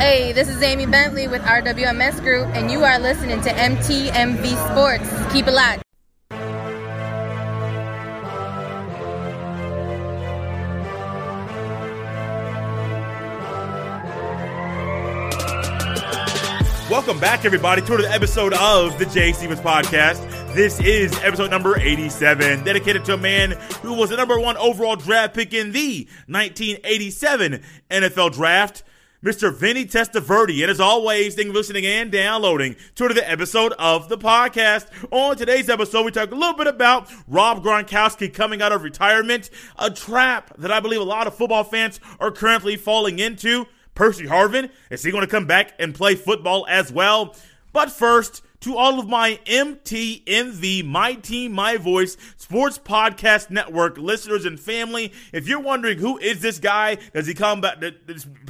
Hey, this is Amy Bentley with RWMS Group, and you are listening to MTMV Sports. Keep it locked. Welcome back, everybody, to another episode of the Jay Stevens Podcast. This is episode number 87, dedicated to a man who was the number one overall draft pick in the 1987 NFL Draft. Mr. Vinny Testaverde. And as always, thank you for listening and downloading to another episode of the podcast. On today's episode, we talk a little bit about Rob Gronkowski coming out of retirement, a trap that I believe a lot of football fans are currently falling into. Percy Harvin, is he going to come back and play football as well? But first, to all of my MTMV, My Team, My Voice Sports Podcast Network listeners and family. If you're wondering who is this guy, does he come back?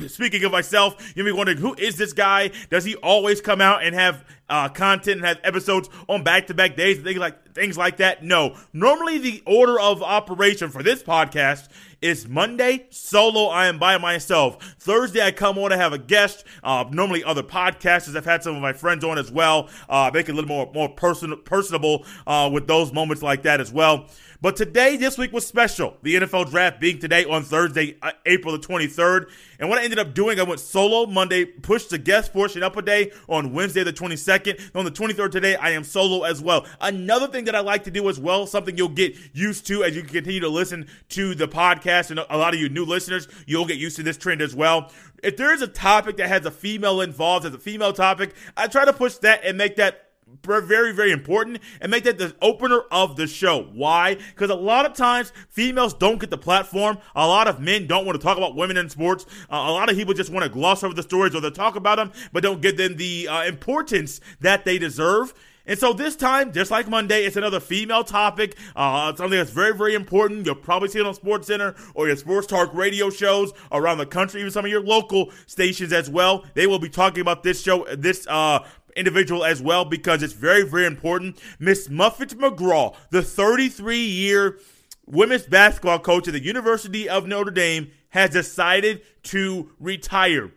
Speaking of myself, you may be wondering who is this guy? Does he always come out and have uh, content and have episodes on back-to-back days and things like things like that? No. Normally, the order of operation for this podcast is Monday solo. I am by myself. Thursday I come on. I have a guest. Uh, normally other podcasters. I've had some of my friends on as well. Uh, make it a little more more person personable uh, with those moments like that as well. But today, this week was special. The NFL draft being today on Thursday, uh, April the 23rd. And what I ended up doing, I went solo Monday, pushed the guest portion up a day on Wednesday the 22nd. On the 23rd today, I am solo as well. Another thing that I like to do as well, something you'll get used to as you continue to listen to the podcast, and a lot of you new listeners, you'll get used to this trend as well. If there is a topic that has a female involved as a female topic, I try to push that and make that very, very important and make that the opener of the show. Why? Because a lot of times females don't get the platform. A lot of men don't want to talk about women in sports. Uh, a lot of people just want to gloss over the stories or they talk about them, but don't give them the uh, importance that they deserve. And so this time, just like Monday, it's another female topic, uh, something that's very, very important. You'll probably see it on Sports Center or your sports talk radio shows around the country, even some of your local stations as well. They will be talking about this show, this uh, individual as well because it's very, very important. Miss Muffet McGraw, the 33 year women's basketball coach at the University of Notre Dame, has decided to retire.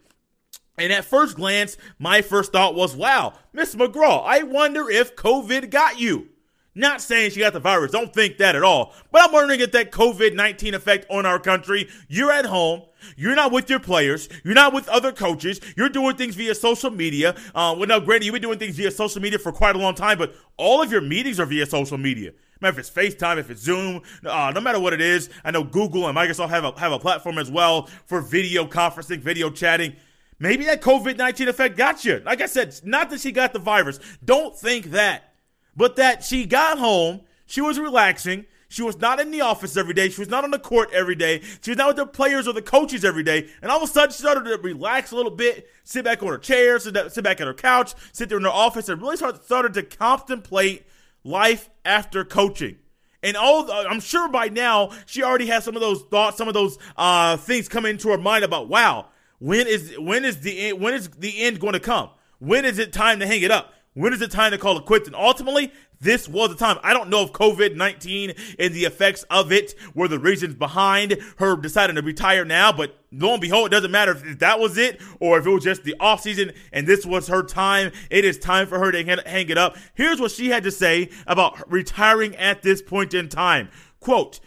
And at first glance, my first thought was, wow, Miss McGraw, I wonder if COVID got you. Not saying she got the virus, don't think that at all. But I'm wondering if that COVID 19 effect on our country, you're at home, you're not with your players. You're not with other coaches. You're doing things via social media. Uh, well, now, granted, you've been doing things via social media for quite a long time, but all of your meetings are via social media. If it's FaceTime, if it's Zoom, uh, no matter what it is. I know Google and Microsoft have a, have a platform as well for video conferencing, video chatting. Maybe that COVID 19 effect got you. Like I said, not that she got the virus. Don't think that. But that she got home, she was relaxing, she was not in the office every day. She was not on the court every day. She was not with the players or the coaches every day. And all of a sudden, she started to relax a little bit, sit back on her chair, sit, back at her couch, sit there in her office, and really started, to contemplate life after coaching. And all I'm sure by now she already has some of those thoughts, some of those uh, things coming into her mind about, wow, when is when is the when is the end going to come? When is it time to hang it up? When is it time to call it quits? And ultimately, this was the time. I don't know if COVID 19 and the effects of it were the reasons behind her deciding to retire now, but lo and behold, it doesn't matter if that was it or if it was just the off season and this was her time. It is time for her to hang it up. Here's what she had to say about retiring at this point in time. Quote,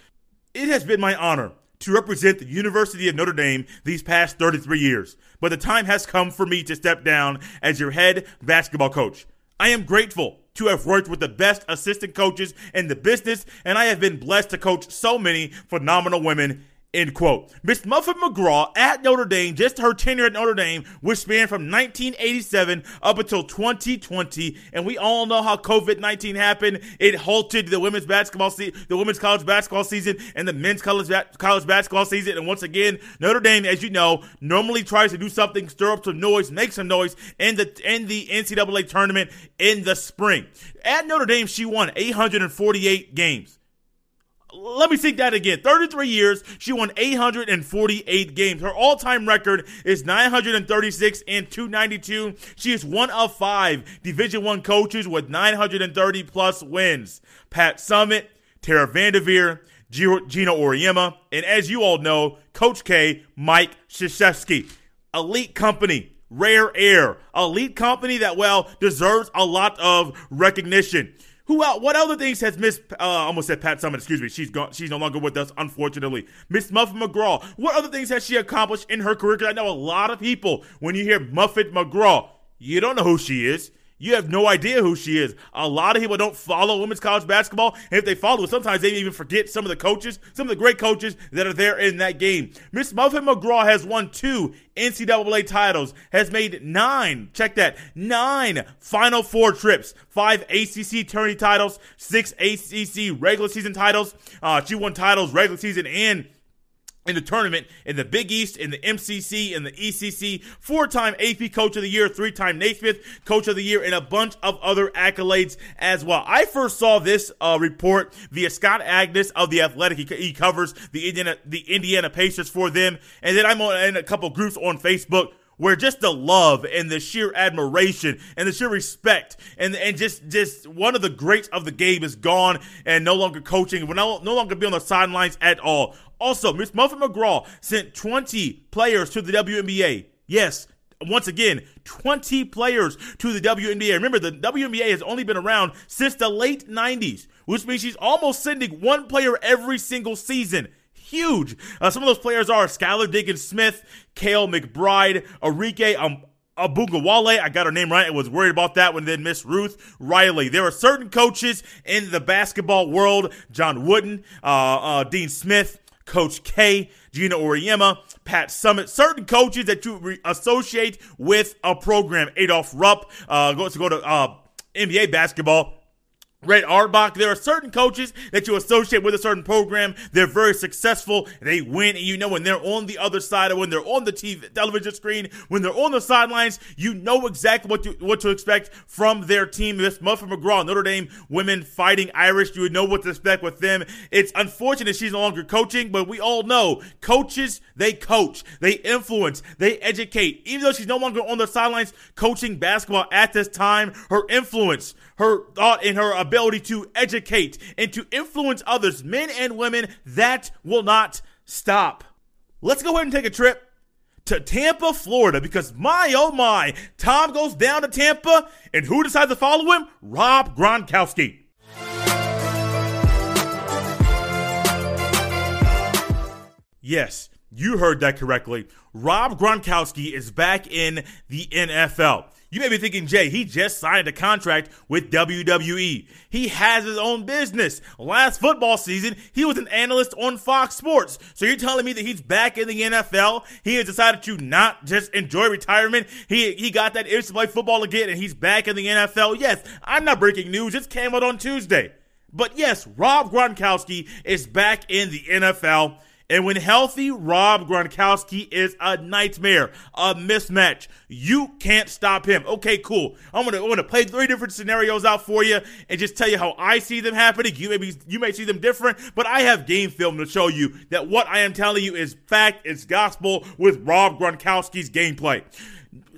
it has been my honor to represent the University of Notre Dame these past 33 years, but the time has come for me to step down as your head basketball coach. I am grateful to have worked with the best assistant coaches in the business, and I have been blessed to coach so many phenomenal women End quote. Miss Muffet McGraw at Notre Dame, just her tenure at Notre Dame, which spanned from 1987 up until 2020. And we all know how COVID 19 happened. It halted the women's basketball season, the women's college basketball season, and the men's college, ba- college basketball season. And once again, Notre Dame, as you know, normally tries to do something, stir up some noise, make some noise in the in the NCAA tournament in the spring. At Notre Dame, she won 848 games let me think that again. 33 years, she won 848 games. Her all-time record is 936 and 292. She is one of five Division One coaches with 930 plus wins. Pat Summitt, Tara Vanderveer, Geno Auriemma, and as you all know, Coach K, Mike Krzyzewski. Elite company Rare Air, elite company that well deserves a lot of recognition. Who else? What other things has Miss uh, almost said Pat Summitt? Excuse me, she's gone. She's no longer with us, unfortunately. Miss Muffet McGraw. What other things has she accomplished in her career? Because I know a lot of people when you hear Muffet McGraw, you don't know who she is. You have no idea who she is. A lot of people don't follow women's college basketball. And if they follow it, sometimes they even forget some of the coaches, some of the great coaches that are there in that game. Miss Muffet McGraw has won two NCAA titles, has made nine, check that, nine Final Four trips, five ACC tourney titles, six ACC regular season titles. Uh, she won titles regular season and in the tournament in the Big East, in the MCC, in the ECC, four-time AP Coach of the Year, three-time Naismith Coach of the Year, and a bunch of other accolades as well. I first saw this uh, report via Scott Agness of the Athletic. He, he, covers the Indiana the Indiana Pacers for them, and then I'm on in a couple groups on Facebook where just the love and the sheer admiration and the sheer respect and and just just one of the greats of the game is gone and no longer coaching, will no, no longer be on the sidelines at all. Also, Miss Muffet McGraw sent 20 players to the WNBA. Yes, once again, 20 players to the WNBA. Remember, the WNBA has only been around since the late 90s, which means she's almost sending one player every single season. Huge. Uh, some of those players are Skylar Diggins Smith, Kayla McBride, Arike um, Ogunbowale, I got her name right. I was worried about that one. Then Miss Ruth Riley. There are certain coaches in the basketball world: John Wooden, uh, uh, Dean Smith, Coach K, Gina Auriemma, Pat Summitt, certain coaches that you re- associate with a program. Adolph Rupp uh, goes to go to uh, NBA basketball. Red Auerbach, there are certain coaches that you associate with a certain program. They're very successful. They win. And you know, when they're on the other side or when they're on the TV, television screen, when they're on the sidelines, you know exactly what to, what to expect from their team. This Muffet McGraw, Notre Dame women fighting Irish, you would know what to expect with them. It's unfortunate she's no longer coaching, but we all know coaches, they coach, they influence, they educate. Even though she's no longer on the sidelines coaching basketball at this time, her influence, her thought and her ability to educate and to influence others, men and women, that will not stop. Let's go ahead and take a trip to Tampa, Florida, because my oh my, Tom goes down to Tampa, and who decides to follow him? Rob Gronkowski. Yes, you heard that correctly. Rob Gronkowski is back in the NFL. You may be thinking, Jay, he just signed a contract with WWE. He has his own business. Last football season, he was an analyst on Fox Sports. So you're telling me that he's back in the NFL? He has decided to not just enjoy retirement. He he got that itch to play football again, and he's back in the NFL. Yes, I'm not breaking news. It came out on Tuesday. But yes, Rob Gronkowski is back in the NFL. And when healthy, Rob Gronkowski is a nightmare, a mismatch. You can't stop him. Okay, cool. I'm gonna, I'm gonna play three different scenarios out for you and just tell you how I see them happening. You may be, you may see them different, but I have game film to show you that what I am telling you is fact, it's gospel with Rob Gronkowski's gameplay.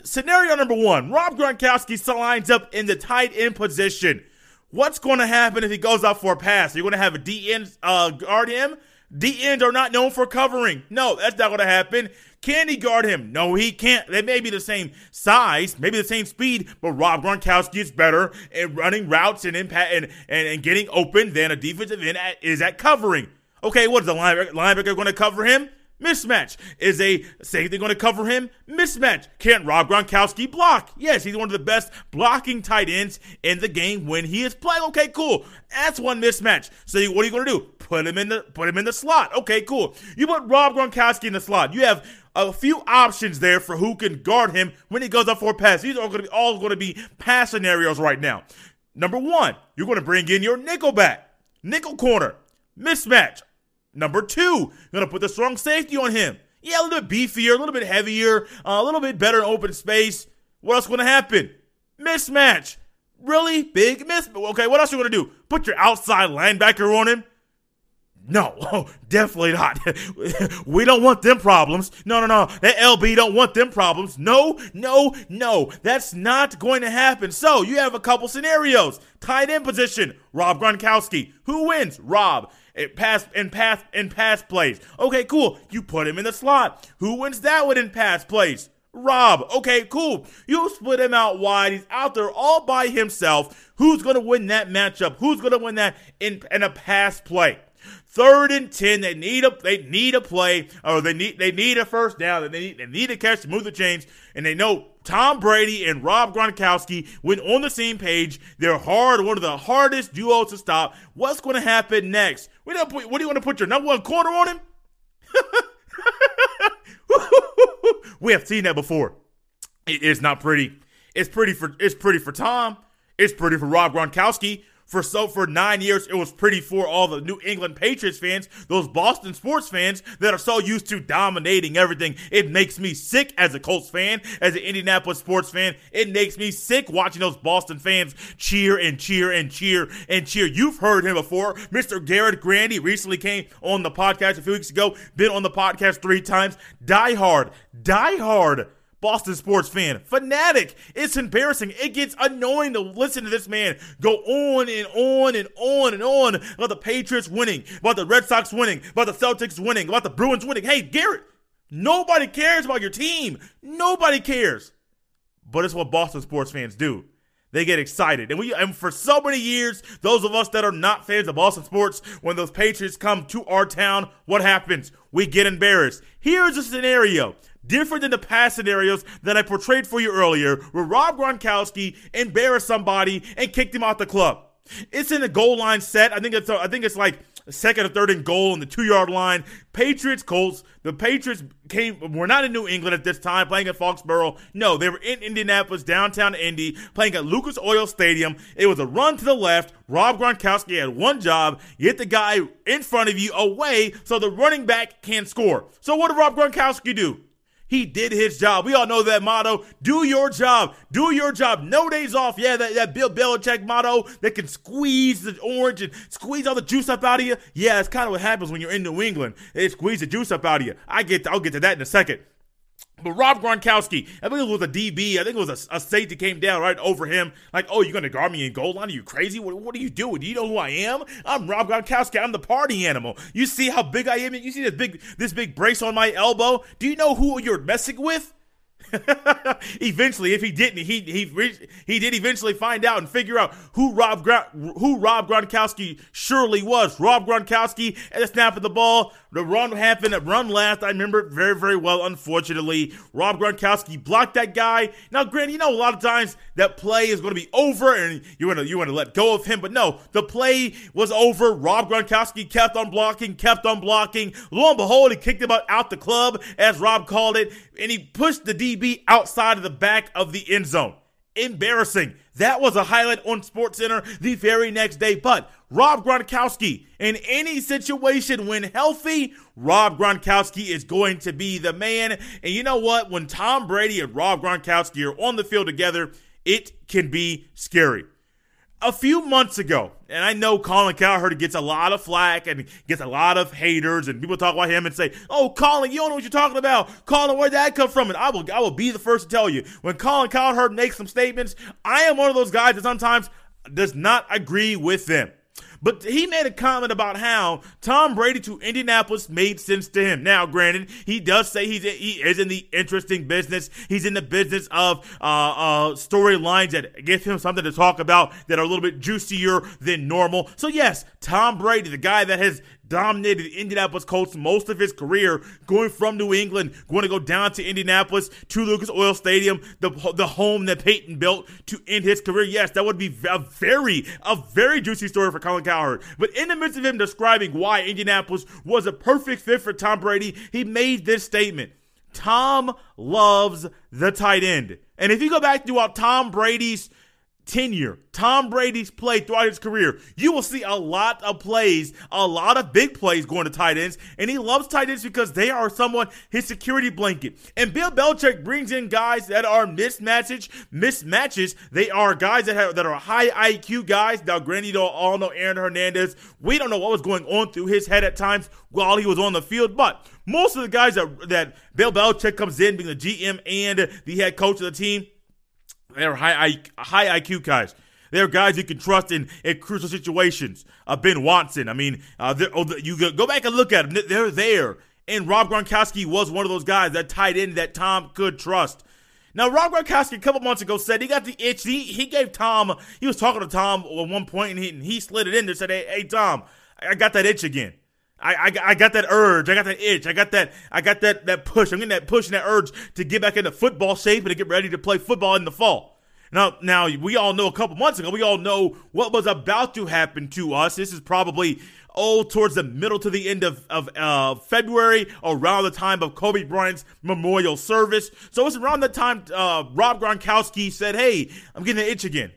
Scenario number one: Rob Gronkowski lines up in the tight end position. What's going to happen if he goes out for a pass? You're going to have a DE uh, guard him? The ends are not known for covering. No, that's not going to happen. Can he guard him? No, he can't. They may be the same size, maybe the same speed, but Rob Gronkowski is better at running routes and impact and, and, and getting open than a defensive end at, is at covering. Okay, what is the linebacker, linebacker going to cover him? Mismatch. Is a safety going to cover him? Mismatch. Can't Rob Gronkowski block? Yes, he's one of the best blocking tight ends in the game when he is playing. Okay, cool. That's one mismatch. So what are you going to do? Put him in the put him in the slot. Okay, cool. You put Rob Gronkowski in the slot. You have a few options there for who can guard him when he goes up for a pass. These are going to be all going to be pass scenarios right now. Number one, you're going to bring in your nickel back, nickel corner, mismatch. Number two, to put the strong safety on him. Yeah, a little bit beefier, a little bit heavier, uh, a little bit better in open space. What else to happen? Mismatch. Really big miss. Okay, what else you to do? Put your outside linebacker on him. No, definitely not. we don't want them problems. No, no, no. That LB don't want them problems. No, no, no. That's not going to happen. So you have a couple scenarios. Tight end position, Rob Gronkowski. Who wins? Rob. It pass in pass in pass plays. Okay, cool. You put him in the slot. Who wins that one in pass plays? Rob. Okay, cool. You split him out wide. He's out there all by himself. Who's going to win that matchup? Who's going to win that in, in a pass play? Third and ten, they need a they need a play, or they need they need a first down, they need they need a catch to move the chains, and they know Tom Brady and Rob Gronkowski went on the same page. They're hard, one of the hardest duos to stop. What's going to happen next? What do, you, want to put your number one corner on him? we have seen that before. It is not pretty. It's pretty for it's pretty for Tom. It's pretty for Rob Gronkowski. For so for nine years, it was pretty for all the New England Patriots fans, those Boston sports fans that are so used to dominating everything. It makes me sick as a Colts fan, as an Indianapolis sports fan. It makes me sick watching those Boston fans cheer and cheer and cheer and cheer. You've heard him before. Mr. Garrett Grandy recently came on the podcast a few weeks ago, been on the podcast three times. Die hard, die hard Boston sports fan, fanatic. It's embarrassing. It gets annoying to listen to this man go on and on and on and on about the Patriots winning, about the Red Sox winning, about the Celtics winning, about the Bruins winning. Hey, Garrett, nobody cares about your team. Nobody cares. But it's what Boston sports fans do. They get excited. And we and for so many years, those of us that are not fans of Boston sports, when those Patriots come to our town, what happens? We get embarrassed. Here's a scenario different than the past scenarios that I portrayed for you earlier, where Rob Gronkowski embarrassed somebody and kicked him out the club. It's in the goal line set. I think it's I think it's like second or third and goal on the two yard line. Patriots, Colts. The Patriots came. We're not in New England at this time, playing at Foxborough. No, they were in Indianapolis, downtown Indy, playing at Lucas Oil Stadium. It was a run to the left. Rob Gronkowski had one job: get the guy in front of you away so the running back can score. So what did Rob Gronkowski do? He did his job. We all know that motto. Do your job. Do your job. No days off. Yeah, that, that Bill Belichick motto that can squeeze the orange and squeeze all the juice up out of you. Yeah, that's kind of what happens when you're in New England. They squeeze the juice up out of you. I get, I'll get to that in a second. But Rob Gronkowski, I think it was a DB. I think it was a, a safety came down right over him. Like, oh, you're going to guard me in goal line? Are you crazy? What, what are you doing? Do you know who I am? I'm Rob Gronkowski. I'm the party animal. You see how big I am? You see this big this big brace on my elbow? Do you know who you're messing with? eventually, if he didn't, he he he did eventually find out and figure out who Rob who Rob Gronkowski surely was. Rob Gronkowski at the snap of the ball, the run happened, run last. I remember it very very well. Unfortunately, Rob Gronkowski blocked that guy. Now, granted, you know a lot of times that play is going to be over and you want to you want to let go of him, but no, the play was over. Rob Gronkowski kept on blocking, kept on blocking. Lo and behold, he kicked him out the club, as Rob called it, and he pushed the DB outside of the back of the end zone. Embarrassing. That was a highlight on SportsCenter the very next day. But Rob Gronkowski, in any situation when healthy, Rob Gronkowski is going to be the man. And you know what? When Tom Brady and Rob Gronkowski are on the field together, it can be scary a few months ago, and I know Colin Cowherd gets a lot of flack and gets a lot of haters, and people talk about him and say, "Oh, Colin, you don't know what you're talking about. Colin, where'd that come from?" And I will, I will be the first to tell you when Colin Cowherd makes some statements, I am one of those guys that sometimes does not agree with them. But he made a comment about how Tom Brady to Indianapolis made sense to him. Now, granted, he does say he's he is in the interesting business. He's in the business of uh, uh, storylines that give him something to talk about that are a little bit juicier than normal. So yes, Tom Brady, the guy that has dominated the Indianapolis Colts most of his career, going from New England, going to go down to Indianapolis to Lucas Oil Stadium, the the home that Peyton built to end his career. Yes, that would be a very a very juicy story for Colin Cowherd. But in the midst of him describing why Indianapolis was a perfect fit for Tom Brady, he made this statement. Tom loves the tight end. And if you go back to Tom Brady's tenure, Tom Brady's play throughout his career, you will see a lot of plays, a lot of big plays going to tight ends. And he loves tight ends because they are someone his security blanket. And Bill Belichick brings in guys that are mismatches, mismatches. They are guys that have that are high IQ guys. Now, granted, you don't all know Aaron Hernandez. We don't know what was going on through his head at times while he was on the field, but most of the guys that that Bill Belichick comes in being the GM and the head coach of the team they're high, high IQ guys. They're guys you can trust in, in crucial situations. Uh, ben Watson. I mean, uh, oh, you go back and look at them. They're there. And Rob Gronkowski was one of those guys that tied in that Tom could trust. Now, Rob Gronkowski a couple months ago said he got the itch. He, he gave Tom, he was talking to Tom at one point and he, and he slid it in there said, hey, hey, Tom, I got that itch again. I, I, I got that urge. I got that itch. I got that. I got that that push. I'm getting that push and that urge to get back into football shape and to get ready to play football in the fall. Now, now we all know a couple months ago, we all know what was about to happen to us. This is probably oh towards the middle to the end of of uh, February, around the time of Kobe Bryant's memorial service. So it's around the time uh, Rob Gronkowski said, "Hey, I'm getting an itch again."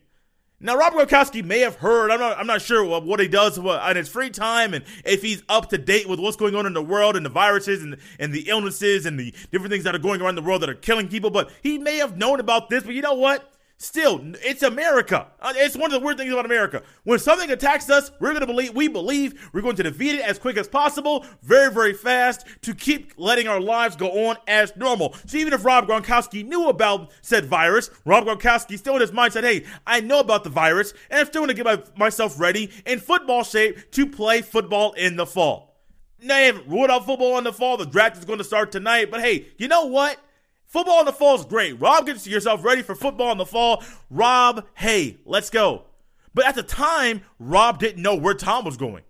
Now, Rob Gronkowski may have heard. I'm not. I'm not sure what, what he does in his free time, and if he's up to date with what's going on in the world and the viruses and and the illnesses and the different things that are going around the world that are killing people. But he may have known about this. But you know what? Still, it's America. Uh, it's one of the weird things about America. When something attacks us, we're going to believe, we believe we're going to defeat it as quick as possible, very, very fast, to keep letting our lives go on as normal. So even if Rob Gronkowski knew about said virus, Rob Gronkowski still in his mind said, hey, I know about the virus, and I'm still going to get my, myself ready in football shape to play football in the fall. Now, they haven't ruled out football in the fall. The draft is going to start tonight, but hey, you know what? Football in the fall is great. Rob gets yourself ready for football in the fall. Rob, hey, let's go. But at the time, Rob didn't know where Tom was going.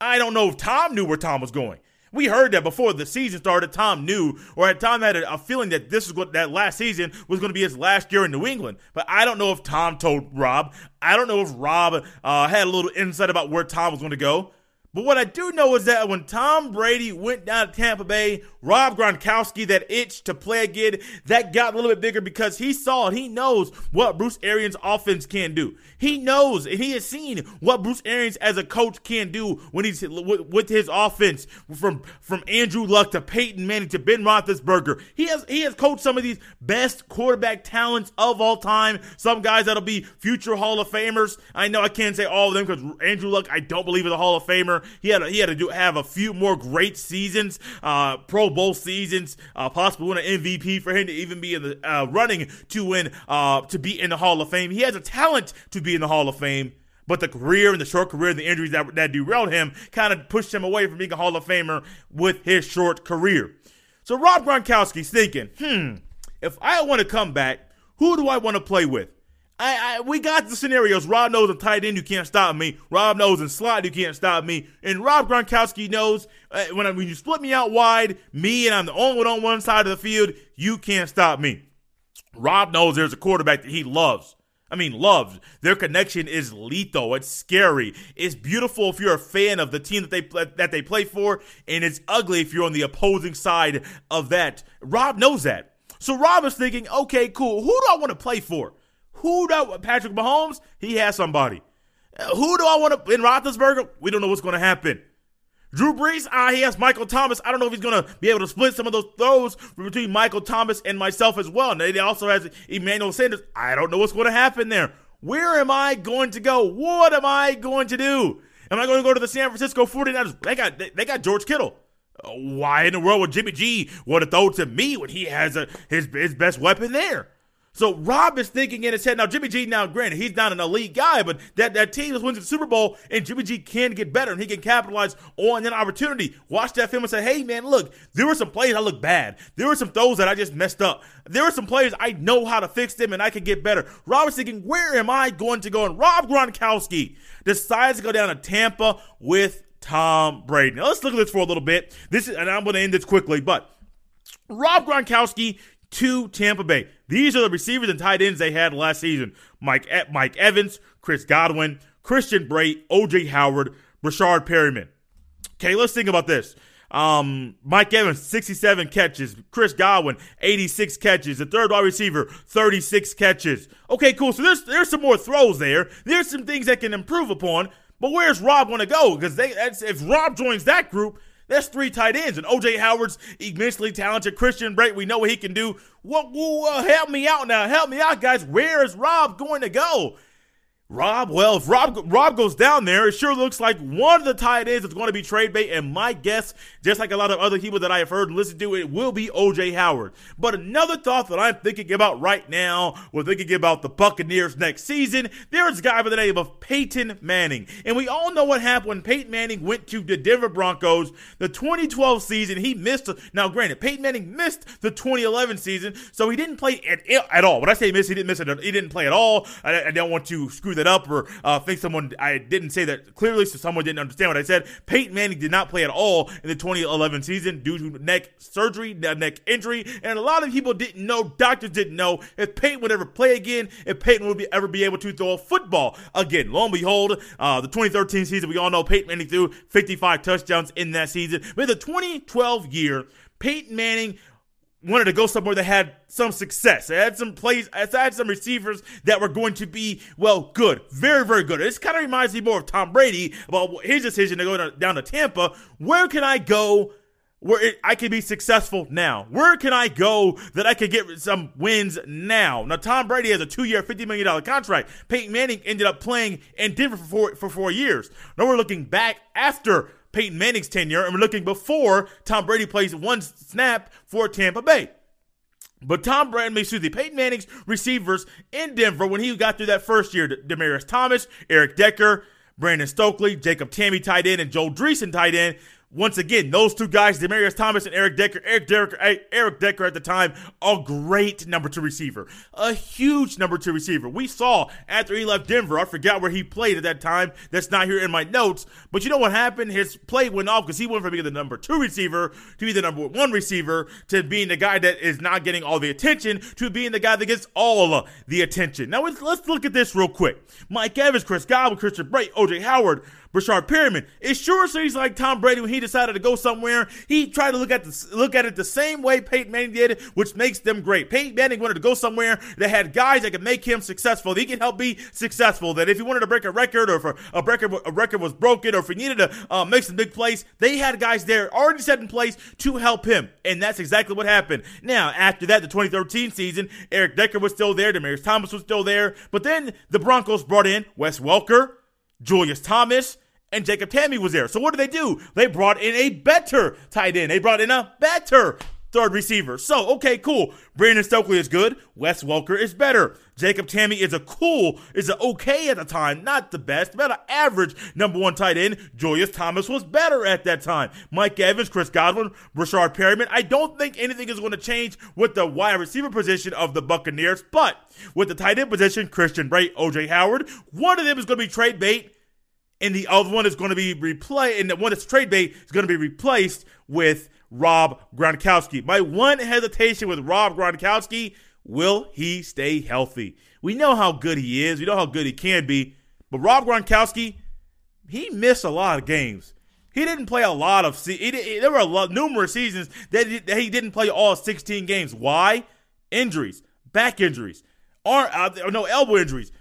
I don't know if Tom knew where Tom was going. We heard that before the season started. Tom knew, or at Tom had a, a feeling that this was what that last season was going to be his last year in New England. But I don't know if Tom told Rob. I don't know if Rob uh, had a little insight about where Tom was going to go. But what I do know is that when Tom Brady went down to Tampa Bay, Rob Gronkowski, that itch to play again, that got a little bit bigger because he saw it. He knows what Bruce Arians' offense can do. He knows and he has seen what Bruce Arians as a coach can do when he's with his offense from from Andrew Luck to Peyton Manning to Ben Roethlisberger. He has he has coached some of these best quarterback talents of all time. Some guys that'll be future Hall of Famers. I know I can't say all of them because Andrew Luck I don't believe is a Hall of Famer. He had a, he had to do have a few more great seasons, uh, Pro Bowl seasons, uh, possibly win an MVP for him to even be in the uh, running to win uh, to be in the Hall of Fame. He has a talent to be in the Hall of Fame. But the career and the short career and the injuries that, that derailed him kind of pushed him away from being a Hall of Famer with his short career. So Rob Gronkowski's thinking, hmm, if I want to come back, who do I want to play with? I, I, we got the scenarios. Rob knows in tight end you can't stop me. Rob knows in slot you can't stop me. And Rob Gronkowski knows uh, when, I, when you split me out wide, me and I'm the only one on one side of the field, you can't stop me. Rob knows there's a quarterback that he loves. I mean, loves. Their connection is lethal. It's scary. It's beautiful if you're a fan of the team that they that they play for, and it's ugly if you're on the opposing side of that. Rob knows that. So Rob is thinking, okay, cool. Who do I want to play for? Who do Patrick Mahomes? He has somebody. Who do I want to in Roethlisberger? We don't know what's going to happen. Drew Brees, ah, he has Michael Thomas. I don't know if he's going to be able to split some of those throws between Michael Thomas and myself as well. And he also has Emmanuel Sanders. I don't know what's going to happen there. Where am I going to go? What am I going to do? Am I going to go to the San Francisco 49ers? They got they got George Kittle. Why in the world would Jimmy G want to throw to me when he has a, his his best weapon there? So Rob is thinking in his head. Now, Jimmy G, now granted, he's not an elite guy, but that, that team is winning the Super Bowl, and Jimmy G can get better, and he can capitalize on that opportunity. Watch that film and say, hey, man, look, there were some plays I look bad. There were some throws that I just messed up. There were some players I know how to fix them, and I can get better. Rob is thinking, where am I going to go? And Rob Gronkowski decides to go down to Tampa with Tom Brady. Now, let's look at this for a little bit. This is, and I'm going to end this quickly, but Rob Gronkowski to Tampa Bay. These are the receivers and tight ends they had last season. Mike Mike Evans, Chris Godwin, Christian Bray, OJ Howard, Breshad Perriman. Okay, let's think about this. Um, Mike Evans, 67 catches. Chris Godwin, 86 catches. The third wide receiver, 36 catches. Okay, cool. So there's there's some more throws there. There's some things that can improve upon. But where's Rob going to go? Because they if Rob joins that group, that's three tight ends. And OJ Howard's immensely talented. Christian Bray, we know what he can do. What, well, help me out now. Help me out, guys. Where is Rob going to go? Rob, well, if Rob Rob goes down there, it sure looks like one of the tight ends is going to be trade bait. And my guess, just like a lot of other people that I have heard and listened to, it will be OJ Howard. But another thought that I'm thinking about right now, we're thinking about the Buccaneers next season. There is a guy by the name of Peyton Manning, and we all know what happened when Peyton Manning went to the Denver Broncos. The 2012 season, he missed. Now, granted, Peyton Manning missed the 2011 season, so he didn't play at, at all. When I say miss, he didn't miss it. He didn't play at all. I, I don't want to screw that it up or uh, think someone I didn't say that clearly, so someone didn't understand what I said. Peyton Manning did not play at all in the 2011 season due to neck surgery, neck injury, and a lot of people didn't know. Doctors didn't know if Peyton would ever play again, if Peyton would be, ever be able to throw a football again. Lo and behold, uh, the 2013 season, we all know Peyton Manning threw 55 touchdowns in that season. But the 2012 year, Peyton Manning wanted to go somewhere that had some success. It had some plays, it had some receivers that were going to be, well, good. Very, very good. This kind of reminds me more of Tom Brady about his decision to go down to Tampa. Where can I go where it, I can be successful now? Where can I go that I can get some wins now? Now, Tom Brady has a two-year, $50 million contract. Peyton Manning ended up playing in Denver for four, for four years. Now we're looking back after Peyton Manning's tenure, and we're looking before Tom Brady plays one snap for Tampa Bay. But Tom Brady, excuse me, Peyton Manning's receivers in Denver when he got through that first year, Demaryius Thomas, Eric Decker, Brandon Stokley, Jacob Tamme tight end, and Joe Dreessen tight end once again, those two guys, Demaryius Thomas and Eric Decker, Eric Decker, Eric Decker at the time, a great number two receiver, a huge number two receiver. We saw after he left Denver, I forgot where he played at that time. That's not here in my notes, but you know what happened? His play went off because he went from being the number two receiver to be the number one receiver to being the guy that is not getting all the attention to being the guy that gets all the attention. Now let's, let's look at this real quick. Mike Evans, Chris Godwin, Christian Bray, OJ Howard Breshad Perriman. It sure seems like Tom Brady when he decided to go somewhere, he tried to look at the, look at it the same way Peyton Manning did, which makes them great. Peyton Manning wanted to go somewhere that had guys that could make him successful. That he could help be successful. That if he wanted to break a record, or if a record a record was broken, or if he needed to uh, make some big plays, they had guys there already set in place to help him, and that's exactly what happened. Now after that, the 2013 season, Eric Decker was still there, Demaryius Thomas was still there, but then the Broncos brought in Wes Welker. Julius Thomas, and Jacob Tamme was there. So what did they do? They brought in a better tight end. They brought in a better third receiver. So, okay, cool. Brandon Stokley is good. Wes Welker is better. Jacob Tamme is a cool, is a okay at the time, not the best, about an average number one tight end. Julius Thomas was better at that time. Mike Evans, Chris Godwin, Breshad Perriman. I don't think anything is going to change with the wide receiver position of the Buccaneers, but with the tight end position, Christian Bray, OJ Howard, one of them is going to be trade bait and the other one is going to be replaced, and the one that's trade bait is going to be replaced with Rob Gronkowski. My one hesitation with Rob Gronkowski, will he stay healthy? We know how good he is. We know how good he can be. But Rob Gronkowski, he missed a lot of games. He didn't play a lot of. Se- there were a lot, numerous seasons that he, didn't play all 16 games. Why? Injuries, back injuries, or uh, no elbow injuries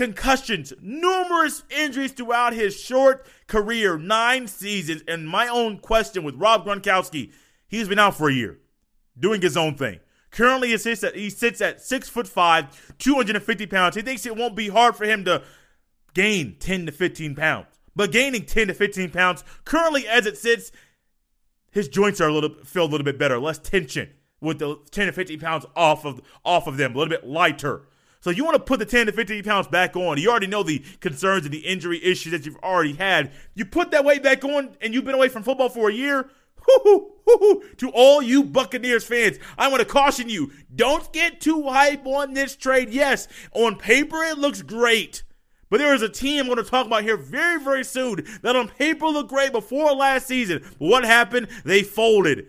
concussions, numerous injuries throughout his short career, nine seasons. And my own question with Rob Gronkowski, he's been out for a year, doing his own thing. Currently, he sits at, he sits at six foot five, 250 pounds. He thinks it won't be hard for him to gain 10 to 15 pounds. But gaining 10 to 15 pounds, currently as it sits, his joints are a little feel a little bit better, less tension with the 10 to 15 pounds off of off of them, a little bit lighter. So you want to put the 10 to 15 pounds back on. You already know the concerns and the injury issues that you've already had. You put that weight back on and you've been away from football for a year. To all you Buccaneers fans, I want to caution you don't get too hype on this trade. Yes, on paper it looks great. But there is a team I'm going to talk about here very, very soon that on paper looked great before last season. What happened? They folded.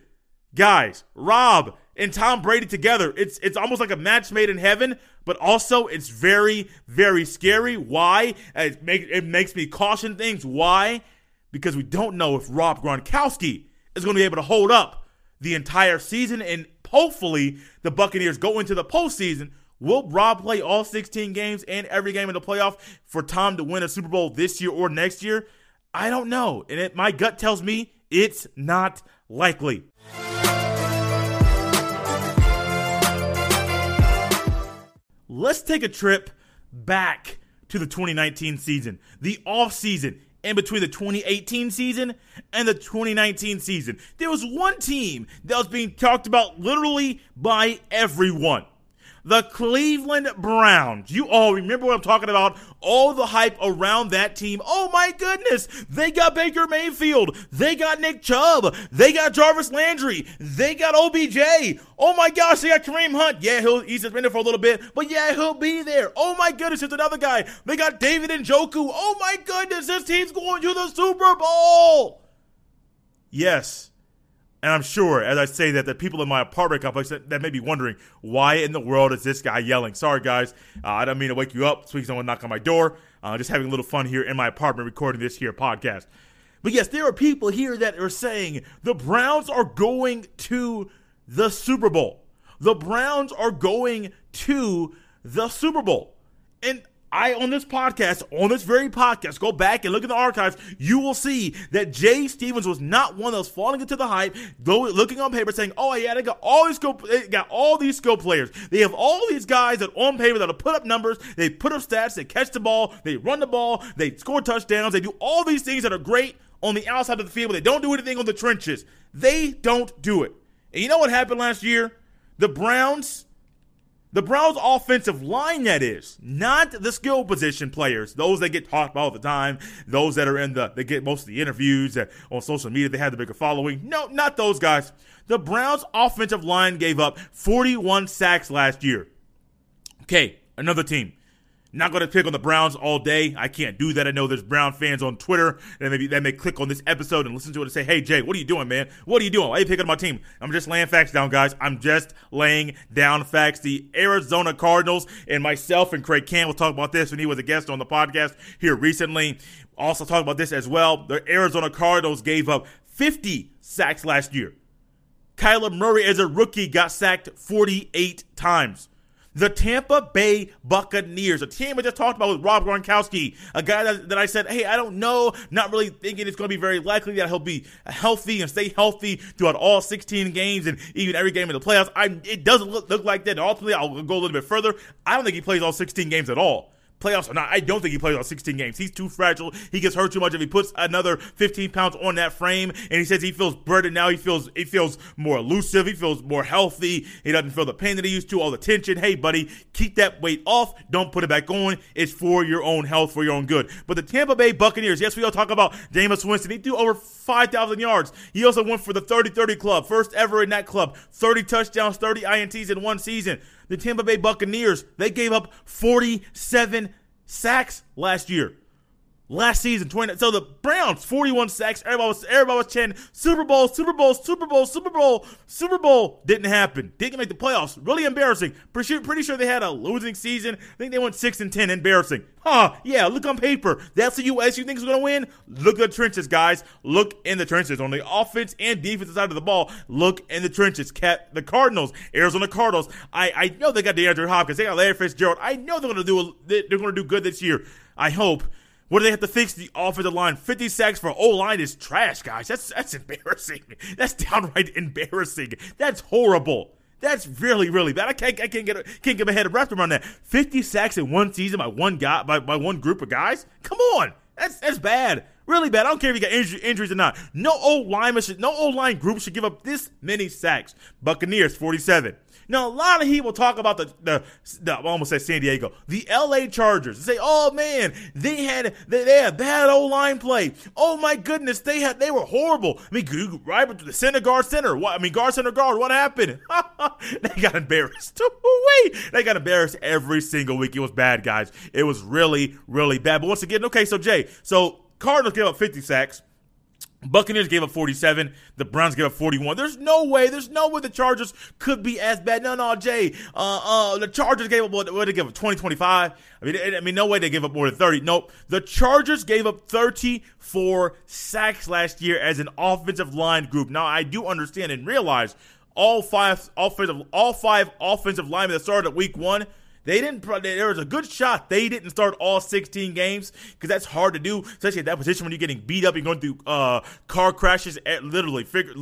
Guys, Rob and Tom Brady together, it's it's almost like a match made in heaven but also it's very, very scary. Why? It, make, it makes me caution things. Why? Because we don't know if Rob Gronkowski is going to be able to hold up the entire season, and hopefully the Buccaneers go into the postseason. Will Rob play all 16 games and every game in the playoff for Tom to win a Super Bowl this year or next year? I don't know. And it, my gut tells me it's not likely. Let's take a trip back to the 2019 season, the off season in between the 2018 season and the 2019 season. There was one team that was being talked about literally by everyone the Cleveland Browns. You all remember what I'm talking about? All the hype around that team. Oh my goodness. They got Baker Mayfield. They got Nick Chubb. They got Jarvis Landry. They got OBJ. Oh my gosh, they got Kareem Hunt. Yeah, he'll, he's suspended for a little bit, but yeah, he'll be there. Oh my goodness, there's another guy. They got David Njoku. Oh my goodness, this team's going to the Super Bowl. Yes. And I'm sure, as I say that, the people in my apartment complex that, that, may be wondering, why in the world is this guy yelling? Sorry, guys. Uh, I don't mean to wake you up. Please don't knock on my door. Uh, just having a little fun here in my apartment recording this here podcast. But yes, there are people here that are saying the Browns are going to the Super Bowl. The Browns are going to the Super Bowl. And I on this podcast, on this very podcast, go back and look in the archives. You will see that Jay Stevens was not one of those falling into the hype, looking on paper saying, "Oh yeah, they got all these skill, they got all these skill players. They have all these guys that on paper that'll put up numbers. They put up stats. They catch the ball. They run the ball. They score touchdowns. They do all these things that are great on the outside of the field, but they don't do anything on the trenches. They don't do it. And you know what happened last year? The Browns the Browns' offensive line, that is, not the skill position players, those that get talked about all the time, those that are in the, they get most of the interviews on social media, they have the bigger following. No, not those guys. The Browns' offensive line gave up 41 sacks last year. Okay, another team. Not going to pick on the Browns all day. I can't do that. I know there's Brown fans on Twitter and maybe they may click on this episode and listen to it and say, "Hey Jay, what are you doing, man? What are you doing? Why are you picking on my team?" I'm just laying facts down, guys. I'm just laying down facts. The Arizona Cardinals and myself and Craig Can will talk about this when he was a guest on the podcast here recently. Also talk about this as well. The Arizona Cardinals gave up 50 sacks last year. Kyler Murray, as a rookie, got sacked 48 times. The Tampa Bay Buccaneers, a team I just talked about with Rob Gronkowski, a guy that, that I said, hey, I don't know, not really thinking it's going to be very likely that he'll be healthy and stay healthy throughout all 16 games and even every game in the playoffs. I, it doesn't look, look like that. Ultimately, I'll go a little bit further. I don't think he plays all 16 games at all playoffs or not. I don't think he plays all 16 games. He's too fragile. He gets hurt too much if he puts another 15 pounds on that frame. And he says he feels burdened now. He feels he feels more elusive. He feels more healthy. He doesn't feel the pain that he used to, all the tension. Hey, buddy, keep that weight off. Don't put it back on. It's for your own health, for your own good. But the Tampa Bay Buccaneers, yes, we all talk about Jameis Winston. He threw over 5,000 yards. He also went for the 30-30 club, first ever in that club. 30 touchdowns, 30 INTs in one season. The Tampa Bay Buccaneers, they gave up 47 sacks last year. Last season, 20. So the Browns, 41 sacks. Everybody was, everybody was chanting Super Bowl, Super Bowl, Super Bowl, Super Bowl, Super Bowl. Didn't happen. Didn't make the playoffs. Really embarrassing. Pretty sure, pretty sure they had a losing season. I think they went 6 and 10. Embarrassing. Huh. Yeah, look on paper. That's the US you think is going to win? Look at the trenches, guys. Look in the trenches. On the offense and defensive side of the ball, look in the trenches. Cat, the Cardinals, Arizona Cardinals. I, I know they got DeAndre Hopkins. They got Larry Fitzgerald. I know they're going to do, they're going to do good this year. I hope. What do they have to fix? The offensive line. 50 sacks for O line is trash, guys. That's that's embarrassing. That's downright embarrassing. That's horrible. That's really, really bad. I can't, I can't get, can't get my head wrapped around that. Fifty sacks in one season by one guy, by, by one group of guys. Come on, that's that's bad, really bad. I don't care if you got injury, injuries or not. No old lineman should, no old line group should give up this many sacks. Buccaneers forty-seven. Now, a lot of people talk about the, the, the I almost said San Diego, the LA Chargers. They say, oh man, they had, they, they had bad O line play. Oh my goodness, they had, they were horrible. I mean, right the center guard center. What, I mean, guard center guard, what happened? they got embarrassed. Wait, they got embarrassed every single week. It was bad, guys. It was really, really bad. But once again, okay, so Jay, so Cardinals gave up 50 sacks. Buccaneers gave up 47. The Browns gave up 41. There's no way. There's no way the Chargers could be as bad. No, no, Jay. Uh, uh, the Chargers gave up what? What they give up? 20, 25. I mean, I mean, no way they gave up more than 30. Nope. The Chargers gave up 34 sacks last year as an offensive line group. Now, I do understand and realize all five offensive, all five offensive linemen that started at week one they didn't. There was a good shot they didn't start all 16 games because that's hard to do, especially at that position when you're getting beat up. You're going through uh, car crashes, at literally, figure,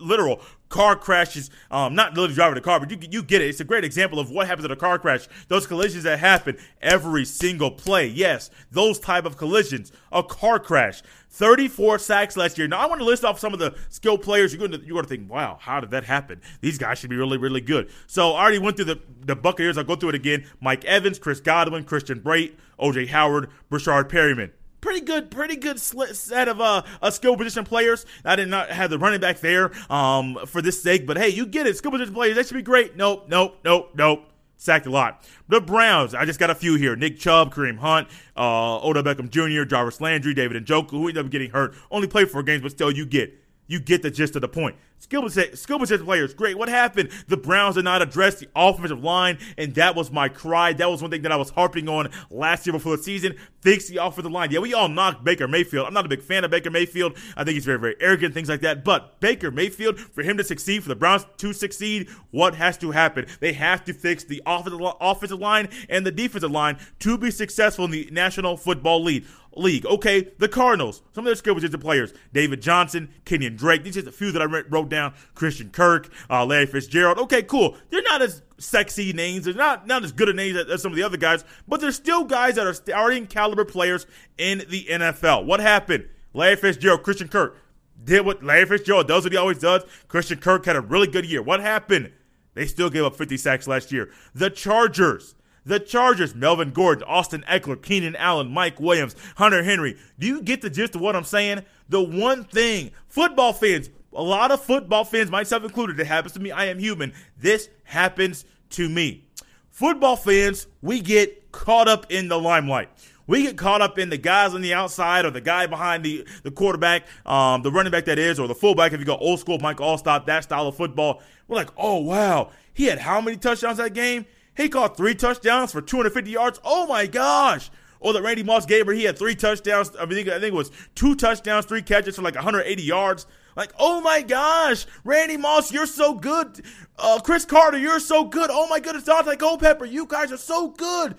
literal car crashes, um, not literally driving the car, but you, you get it. It's a great example of what happens in a car crash. Those collisions that happen every single play. Yes, those type of collisions. A car crash. 34 sacks last year. Now I want to list off some of the skill players. You're going to you're going to think, wow, how did that happen? These guys should be really really good. So I already went through the the Buccaneers. I'll go through it again. Mike Evans, Chris Godwin, Christian Brate, OJ Howard, Breshad Perriman pretty good, pretty good set of uh, uh skill position players. I did not have the running back there um for this sake, but hey, you get it. Skill position players, that should be great. Nope, nope, nope, nope. Sacked a lot. The Browns, I just got a few here. Nick Chubb, Kareem Hunt, uh, Odell Beckham Jr., Jarvis Landry, David and Njoku, who ended up getting hurt. Only played four games, but still, you get you get the gist of the point. Skill position, players, great. What happened? The Browns did not address the offensive line, and that was my cry. That was one thing that I was harping on last year before the season. Fix the offensive line. Yeah, we all knocked Baker Mayfield. I'm not a big fan of Baker Mayfield. I think he's very, very arrogant, things like that. But Baker Mayfield, for him to succeed, for the Browns to succeed, what has to happen? They have to fix the offensive, offensive line and the defensive line to be successful in the National Football League league. Okay, the Cardinals, some of their skill position players: David Johnson, Kenyan Drake. These are just a few that I wrote down. Christian Kirk, uh, Larry Fitzgerald. Okay, cool. They're not as sexy names. They're not not as good a names as, as some of the other guys, but they're still guys that are starting caliber players in the NFL. What happened? Larry Fitzgerald, Christian Kirk did what Larry Fitzgerald does what he always does. Christian Kirk had a really good year. What happened? They still gave up 50 sacks last year. The Chargers the Chargers, Melvin Gordon, Austin Ekeler, Keenan Allen, Mike Williams, Hunter Henry. Do you get the gist of what I'm saying? The one thing, football fans, a lot of football fans, myself included, it happens to me. I am human. This happens to me. Football fans, we get caught up in the limelight. We get caught up in the guys on the outside or the guy behind the, the quarterback, um, the running back that is, or the fullback if you go old school Mike Alstott, that style of football. We're like, oh, wow. He had how many touchdowns that game? He caught three touchdowns for 250 yards. Oh my gosh. Or that Randy Moss gave her, he had three touchdowns. I think, I think it was two touchdowns, three catches for like 180 yards. Like, oh my gosh, Randy Moss, you're so good. Uh, Cris Carter, you're so good. Oh my goodness, Daunte Culpepper, you guys are so good.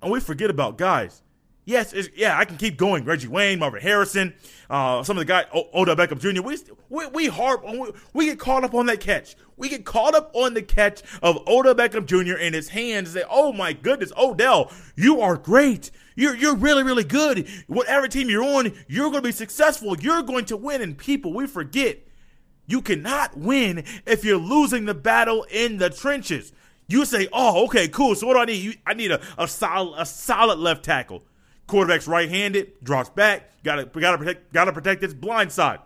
And we forget about guys Yes, yeah, I can keep going. Reggie Wayne, Marvin Harrison, uh, some of the guys, o- Odell Beckham Jr. We we we, harp, we we get caught up on that catch. We get caught up on the catch of Odell Beckham Jr. in his hands. And say, "Oh my goodness, Odell, you are great. You're you're really really good. Whatever team you're on, you're going to be successful. You're going to win." And people, we forget you cannot win if you're losing the battle in the trenches. You say, "Oh, okay, cool. So what do I need? You, I need a, a solid a solid left tackle." Quarterback's right-handed, drops back. Got to got to protect got to protect his blind side.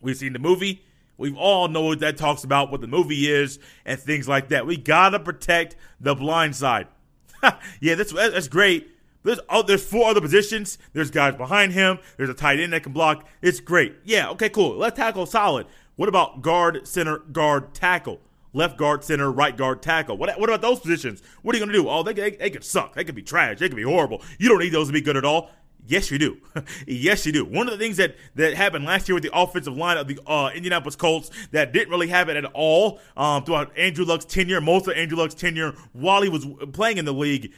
We've seen the movie. We've all know what that talks about, what the movie is, and things like that. We gotta protect the blind side. yeah, that's that's great. There's oh, there's four other positions. There's guys behind him. There's a tight end that can block. It's great. Yeah, okay, cool. Left tackle solid. What about guard, center, guard, tackle? Left guard, center, right guard, tackle. What, what about those positions? What are you going to do? Oh, they, they, they could suck. They could be trash. They could be horrible. You don't need those to be good at all. Yes, you do. yes, you do. One of the things that, that happened last year with the offensive line of the uh, Indianapolis Colts that didn't really happen at all um, throughout Andrew Luck's tenure, most of Andrew Luck's tenure while he was playing in the league.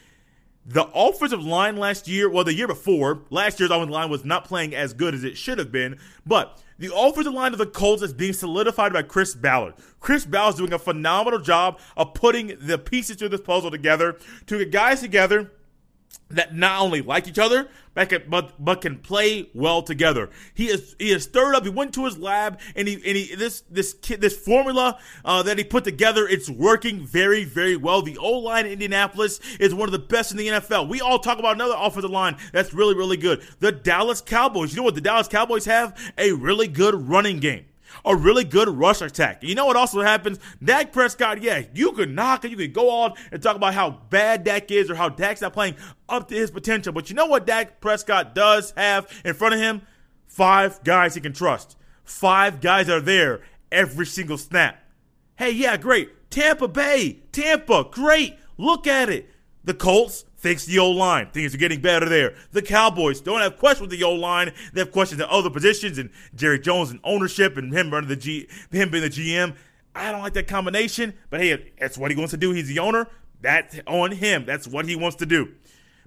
The offensive line last year, well, the year before, last year's offensive line was not playing as good as it should have been, but the offensive line of the Colts is being solidified by Chris Ballard. Chris Ballard is doing a phenomenal job of putting the pieces to this puzzle together to get guys together that not only like each other but can, but, but can play well together. He is he is stirred up. He went to his lab and he and he this this kid, this formula uh, that he put together. It's working very very well. The O line in Indianapolis is one of the best in the NFL. We all talk about another offensive line that's really really good. The Dallas Cowboys. You know what the Dallas Cowboys have? A really good running game a really good rush attack. You know what also happens? Dak Prescott, yeah, you could knock it. You could go on and talk about how bad Dak is or how Dak's not playing up to his potential. But you know what Dak Prescott does have in front of him? Five guys he can trust. Five guys are there every single snap. Hey, yeah, great. Tampa Bay, Tampa, great. Look at it. The Colts, Fix the old line. Things are getting better there. The Cowboys don't have questions with the old line. They have questions at other positions and Jerry Jones and ownership and him running the G, him being the GM. I don't like that combination, but hey, that's what he wants to do. He's the owner. That's on him. That's what he wants to do.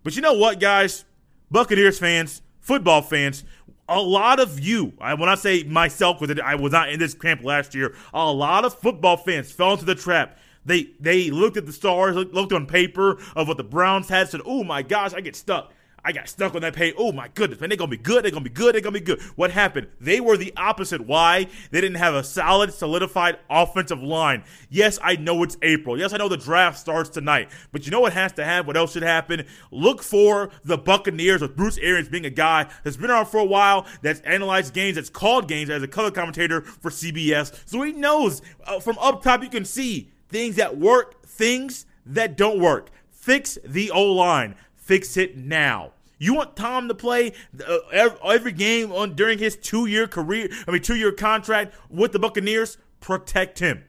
But you know what, guys? Buccaneers fans, football fans, a lot of you, I, when I say myself, because I was not in this camp last year, a lot of football fans fell into the trap. They they looked at the stars, looked on paper of what the Browns had, said, "Oh my gosh, I get stuck." I got stuck on that page. Oh my goodness, man, they're gonna be good. They're gonna be good. They're gonna be good. What happened? They were the opposite. Why? They didn't have a solid, solidified offensive line. Yes, I know it's April. Yes, I know the draft starts tonight. But you know what has to happen? What else should happen? Look for the Buccaneers with Bruce Arians being a guy that's been around for a while, that's analyzed games, that's called games as a color commentator for CBS. So he knows uh, from up top you can see things that work, things that don't work. Fix the O line fix it now. You want Tom to play uh, every game on during his two-year career, I mean two-year contract with the Buccaneers? Protect him.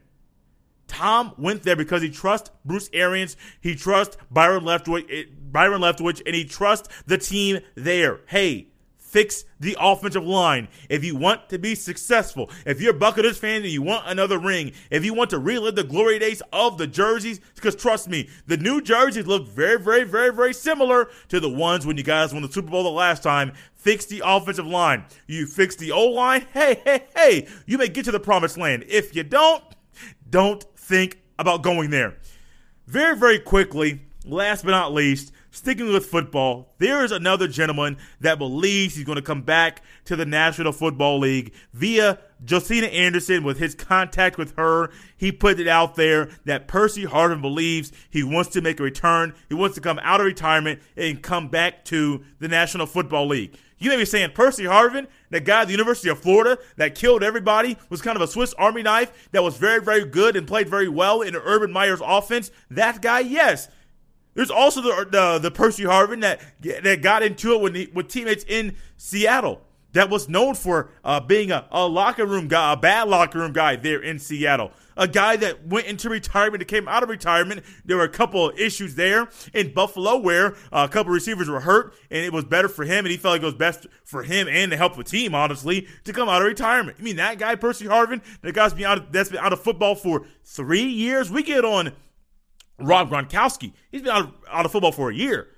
Tom went there because he trusts Bruce Arians, he trusts Byron Leftwich, eh, Byron Leftwich, and he trusts the team there. Hey, fix the offensive line. If you want to be successful, if you're a Buccaneers fan and you want another ring, if you want to relive the glory days of the jerseys, because trust me, the new jerseys look very, very, very, very similar to the ones when you guys won the Super Bowl the last time. Fix the offensive line. You fix the O line. Hey, hey, hey, you may get to the promised land. If you don't, don't think about going there. Very, very quickly, last but not least, Sticking with football, there is another gentleman that believes he's going to come back to the National Football League via Josina Anderson with his contact with her. He put it out there that Percy Harvin believes he wants to make a return. He wants to come out of retirement and come back to the National Football League. You may be saying Percy Harvin, the guy at the University of Florida that killed everybody, was kind of a Swiss Army knife that was very, very good and played very well in Urban Meyer's offense. That guy, yes. There's also the the, the Percy Harvin that that got into it with with teammates in Seattle that was known for uh, being a, a locker room guy, a bad locker room guy there in Seattle. A guy that went into retirement and came out of retirement. There were a couple of issues there in Buffalo where uh, a couple receivers were hurt, and it was better for him, and he felt like it was best for him and to help the team, honestly, to come out of retirement. I mean, that guy, Percy Harvin, that guy's been out of, that's been out of football for three years. We get on Rob Gronkowski. He's been out of, out of football for a year.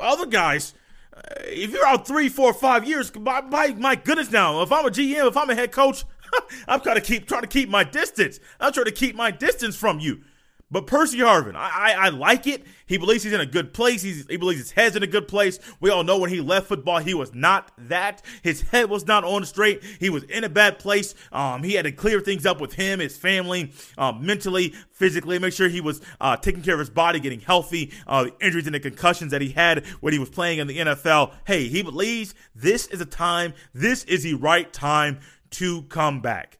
Other guys, uh, if you're out three, four, five years, my, my, my goodness now, if I'm a GM, if I'm a head coach, I'm trying to keep trying to keep my distance. I'm trying to keep my distance from you. But Percy Harvin, I, I, I, like it. He believes he's in a good place. He's, he believes his head's in a good place. We all know when he left football, he was not that. His head was not on straight. He was in a bad place. Um, he had to clear things up with him, his family, um, mentally, physically, make sure he was uh, taking care of his body, getting healthy, uh, the injuries and the concussions that he had when he was playing in the NFL. Hey, he believes this is a time, this is the right time to come back.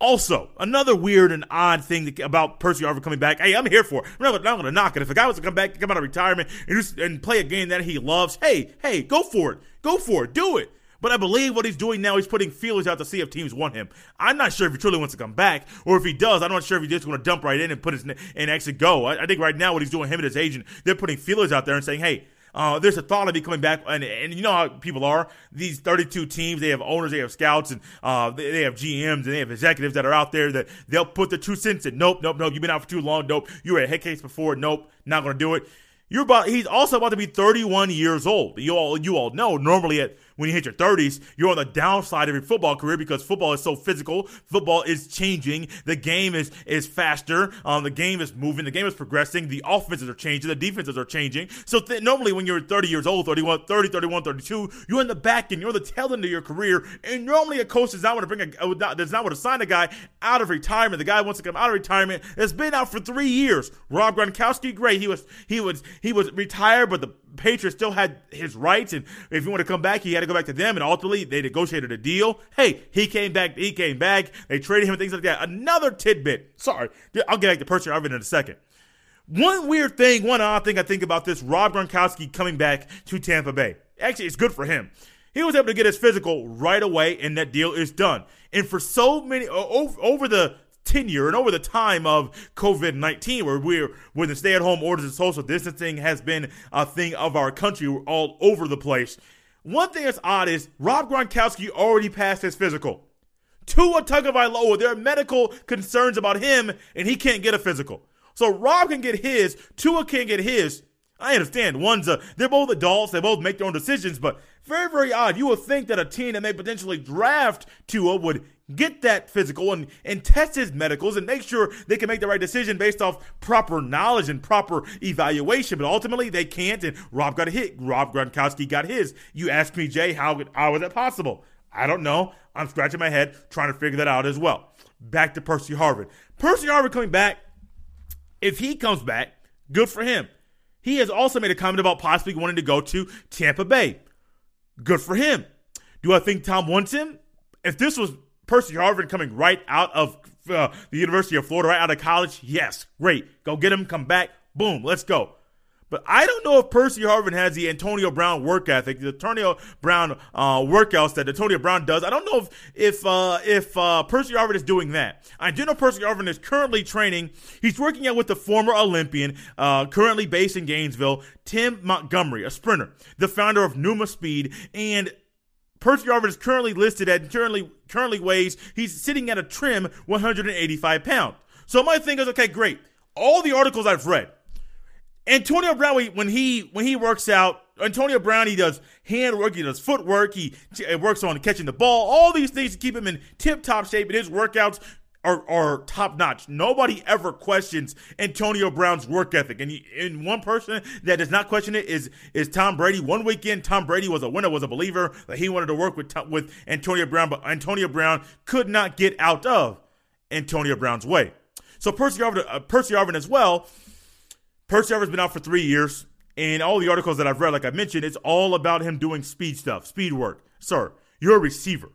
Also, another weird and odd thing about Percy Harvin coming back. Hey, I'm here for it. I'm not, not going to knock it. If a guy wants to come back, come out of retirement, and, just, and play a game that he loves, hey, hey, go for it. Go for it. Do it. But I believe what he's doing now, he's putting feelers out to see if teams want him. I'm not sure if he truly wants to come back, or if he does, I'm not sure if he's just going to dump right in and put his and actually go. I, I think right now what he's doing, him and his agent, they're putting feelers out there and saying, hey, uh, there's a thought of me coming back, and, and you know how people are. These 32 teams, they have owners, they have scouts, and uh, they, they, have GMs, and they have executives that are out there that they'll put their two cents in. Nope, nope, nope. You've been out for too long. Nope. You were a head case before. Nope. Not going to do it. You're about. He's also about to be 31 years old. You all, you all know. Normally, at when you hit your 30s, you're on the downside of your football career because football is so physical. Football is changing. The game is is faster. Um, the game is moving. The game is progressing. The offenses are changing. The defenses are changing. So th- normally when you're 30 years old, 31, 30, 31, 32, you're in the back end. You're the tail end of your career. And normally a coach does not want to bring a does not want to sign a guy out of retirement. The guy wants to come out of retirement. It's been out for three years. Rob Gronkowski, great. He was he was he was retired, but the Patriots still had his rights, and if he wanted to come back, he had to go back to them. And ultimately, they negotiated a deal. Hey, he came back. He came back. They traded him and things like that. Another tidbit. Sorry, I'll get back to Percy Harvin in a second. One weird thing, one odd thing I think about this: Rob Gronkowski coming back to Tampa Bay. Actually, it's good for him. He was able to get his physical right away, and that deal is done. And for so many over the tenure and over the time of COVID 19, where we're where the stay at home orders and social distancing has been a thing of our country all over the place. One thing that's odd is Rob Gronkowski already passed his physical. Tua Tagovailoa, there are medical concerns about him, and he can't get a physical. So Rob can get his, Tua can't get his. I understand. One's a, they're both adults. They both make their own decisions, but very, very odd. You would think that a team that may potentially draft Tua would get that physical and, and test his medicals and make sure they can make the right decision based off proper knowledge and proper evaluation. But ultimately, they can't. And Rob got a hit. Rob Gronkowski got his. You ask me, Jay, how, is that possible? I don't know. I'm scratching my head trying to figure that out as well. Back to Percy Harvin. Percy Harvin coming back. If he comes back, good for him. He has also made a comment about possibly wanting to go to Tampa Bay. Good for him. Do I think Tom wants him? If this was Percy Harvin coming right out of uh, the University of Florida, right out of college, yes, great. Go get him, come back, boom, let's go. But I don't know if Percy Harvin has the Antonio Brown work ethic, the Antonio Brown uh, workouts that Antonio Brown does. I don't know if if uh, if uh, Percy Harvin is doing that. I do know Percy Harvin is currently training. He's working out with the former Olympian, uh, currently based in Gainesville, Tim Montgomery, a sprinter, the founder of Numa Speed, and Percy Harvin is currently listed at currently currently weighs he's sitting at a trim 185 pounds. So my thing is okay, great. All the articles I've read Antonio Brown, when he when he works out, Antonio Brown, he does hand work, he does footwork, he works on catching the ball, all these things to keep him in tip top shape, and his workouts are, are top notch. Nobody ever questions Antonio Brown's work ethic, and, he, and one person that does not question it is is Tom Brady. One weekend, Tom Brady was a winner, was a believer that he wanted to work with with Antonio Brown, but Antonio Brown could not get out of Antonio Brown's way. So Percy Harvin, uh, Percy Harvin as well Percy Harvin's been out for three years, and all the articles that I've read, like I mentioned, it's all about him doing speed stuff, speed work. Sir, you're a receiver.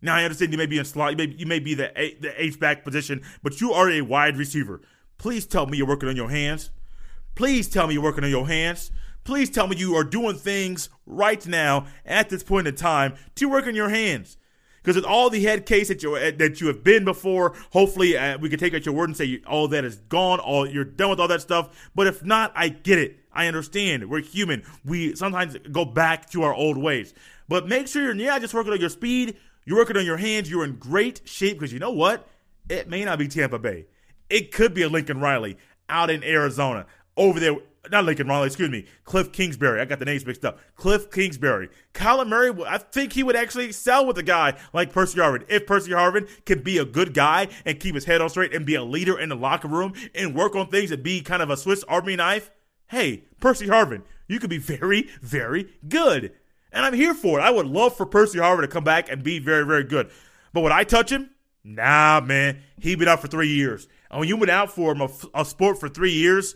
Now I understand you may be in slot, you may, you may be the the H back position, but you are a wide receiver. Please tell me you're working on your hands. Please tell me you're working on your hands. Please tell me you are doing things right now at this point in time to work on your hands. Because with all the head case that you that you have been before, hopefully uh, we can take at your word and say all that is gone, all you're done with all that stuff. But if not, I get it. I understand. We're human. We sometimes go back to our old ways. But make sure you're not just working on your speed. You're working on your hands. You're in great shape because you know what? It may not be Tampa Bay. It could be a Lincoln Riley out in Arizona over there not Lincoln Riley, excuse me, Cliff Kingsbury. I got the names mixed up. Cliff Kingsbury. Kyler Murray, I think he would actually excel with a guy like Percy Harvin. If Percy Harvin can be a good guy and keep his head on straight and be a leader in the locker room and work on things and be kind of a Swiss Army knife, hey, Percy Harvin, you could be very, very good. And I'm here for it. I would love for Percy Harvin to come back and be very, very good. But would I touch him? Nah, man. He been out for three years. And when you've been out for a, sport for three years,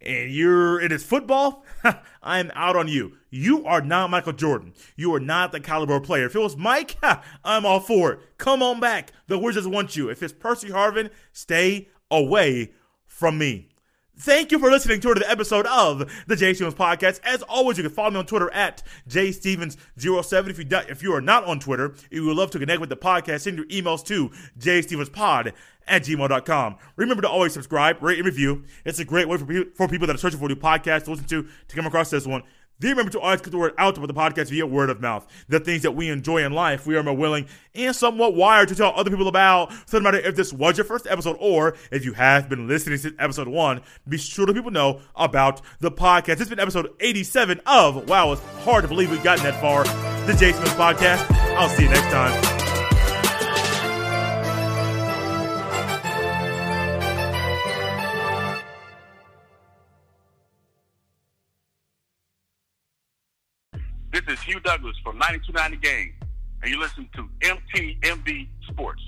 and you're in it is football, I'm out on you. You are not Michael Jordan. You are not the caliber player. If it was Mike, I'm all for it. Come on back. The Wizards want you. If it's Percy Harvin, stay away from me. Thank you for listening to the episode of the Jay Stevens Podcast. As always, you can follow me on Twitter at jstevens07. If you if you are not on Twitter, you would love to connect with the podcast, send your emails to jstevenspod at gmail.com. Remember to always subscribe, rate, and review. It's a great way for, people, for people that are searching for a new podcast to listen to to come across this one. Then remember to always get the word out about the podcast via word of mouth. The things that we enjoy in life, we are more willing and somewhat wired to tell other people about. So no matter if this was your first episode or if you have been listening since episode one, be sure to let people know about the podcast. Has been episode 87 of Wow, it's hard to believe we've gotten that far. The Jay Smith Podcast. I'll see you next time. Hugh Douglas from 9290 Game, and you listen to MTMV Sports.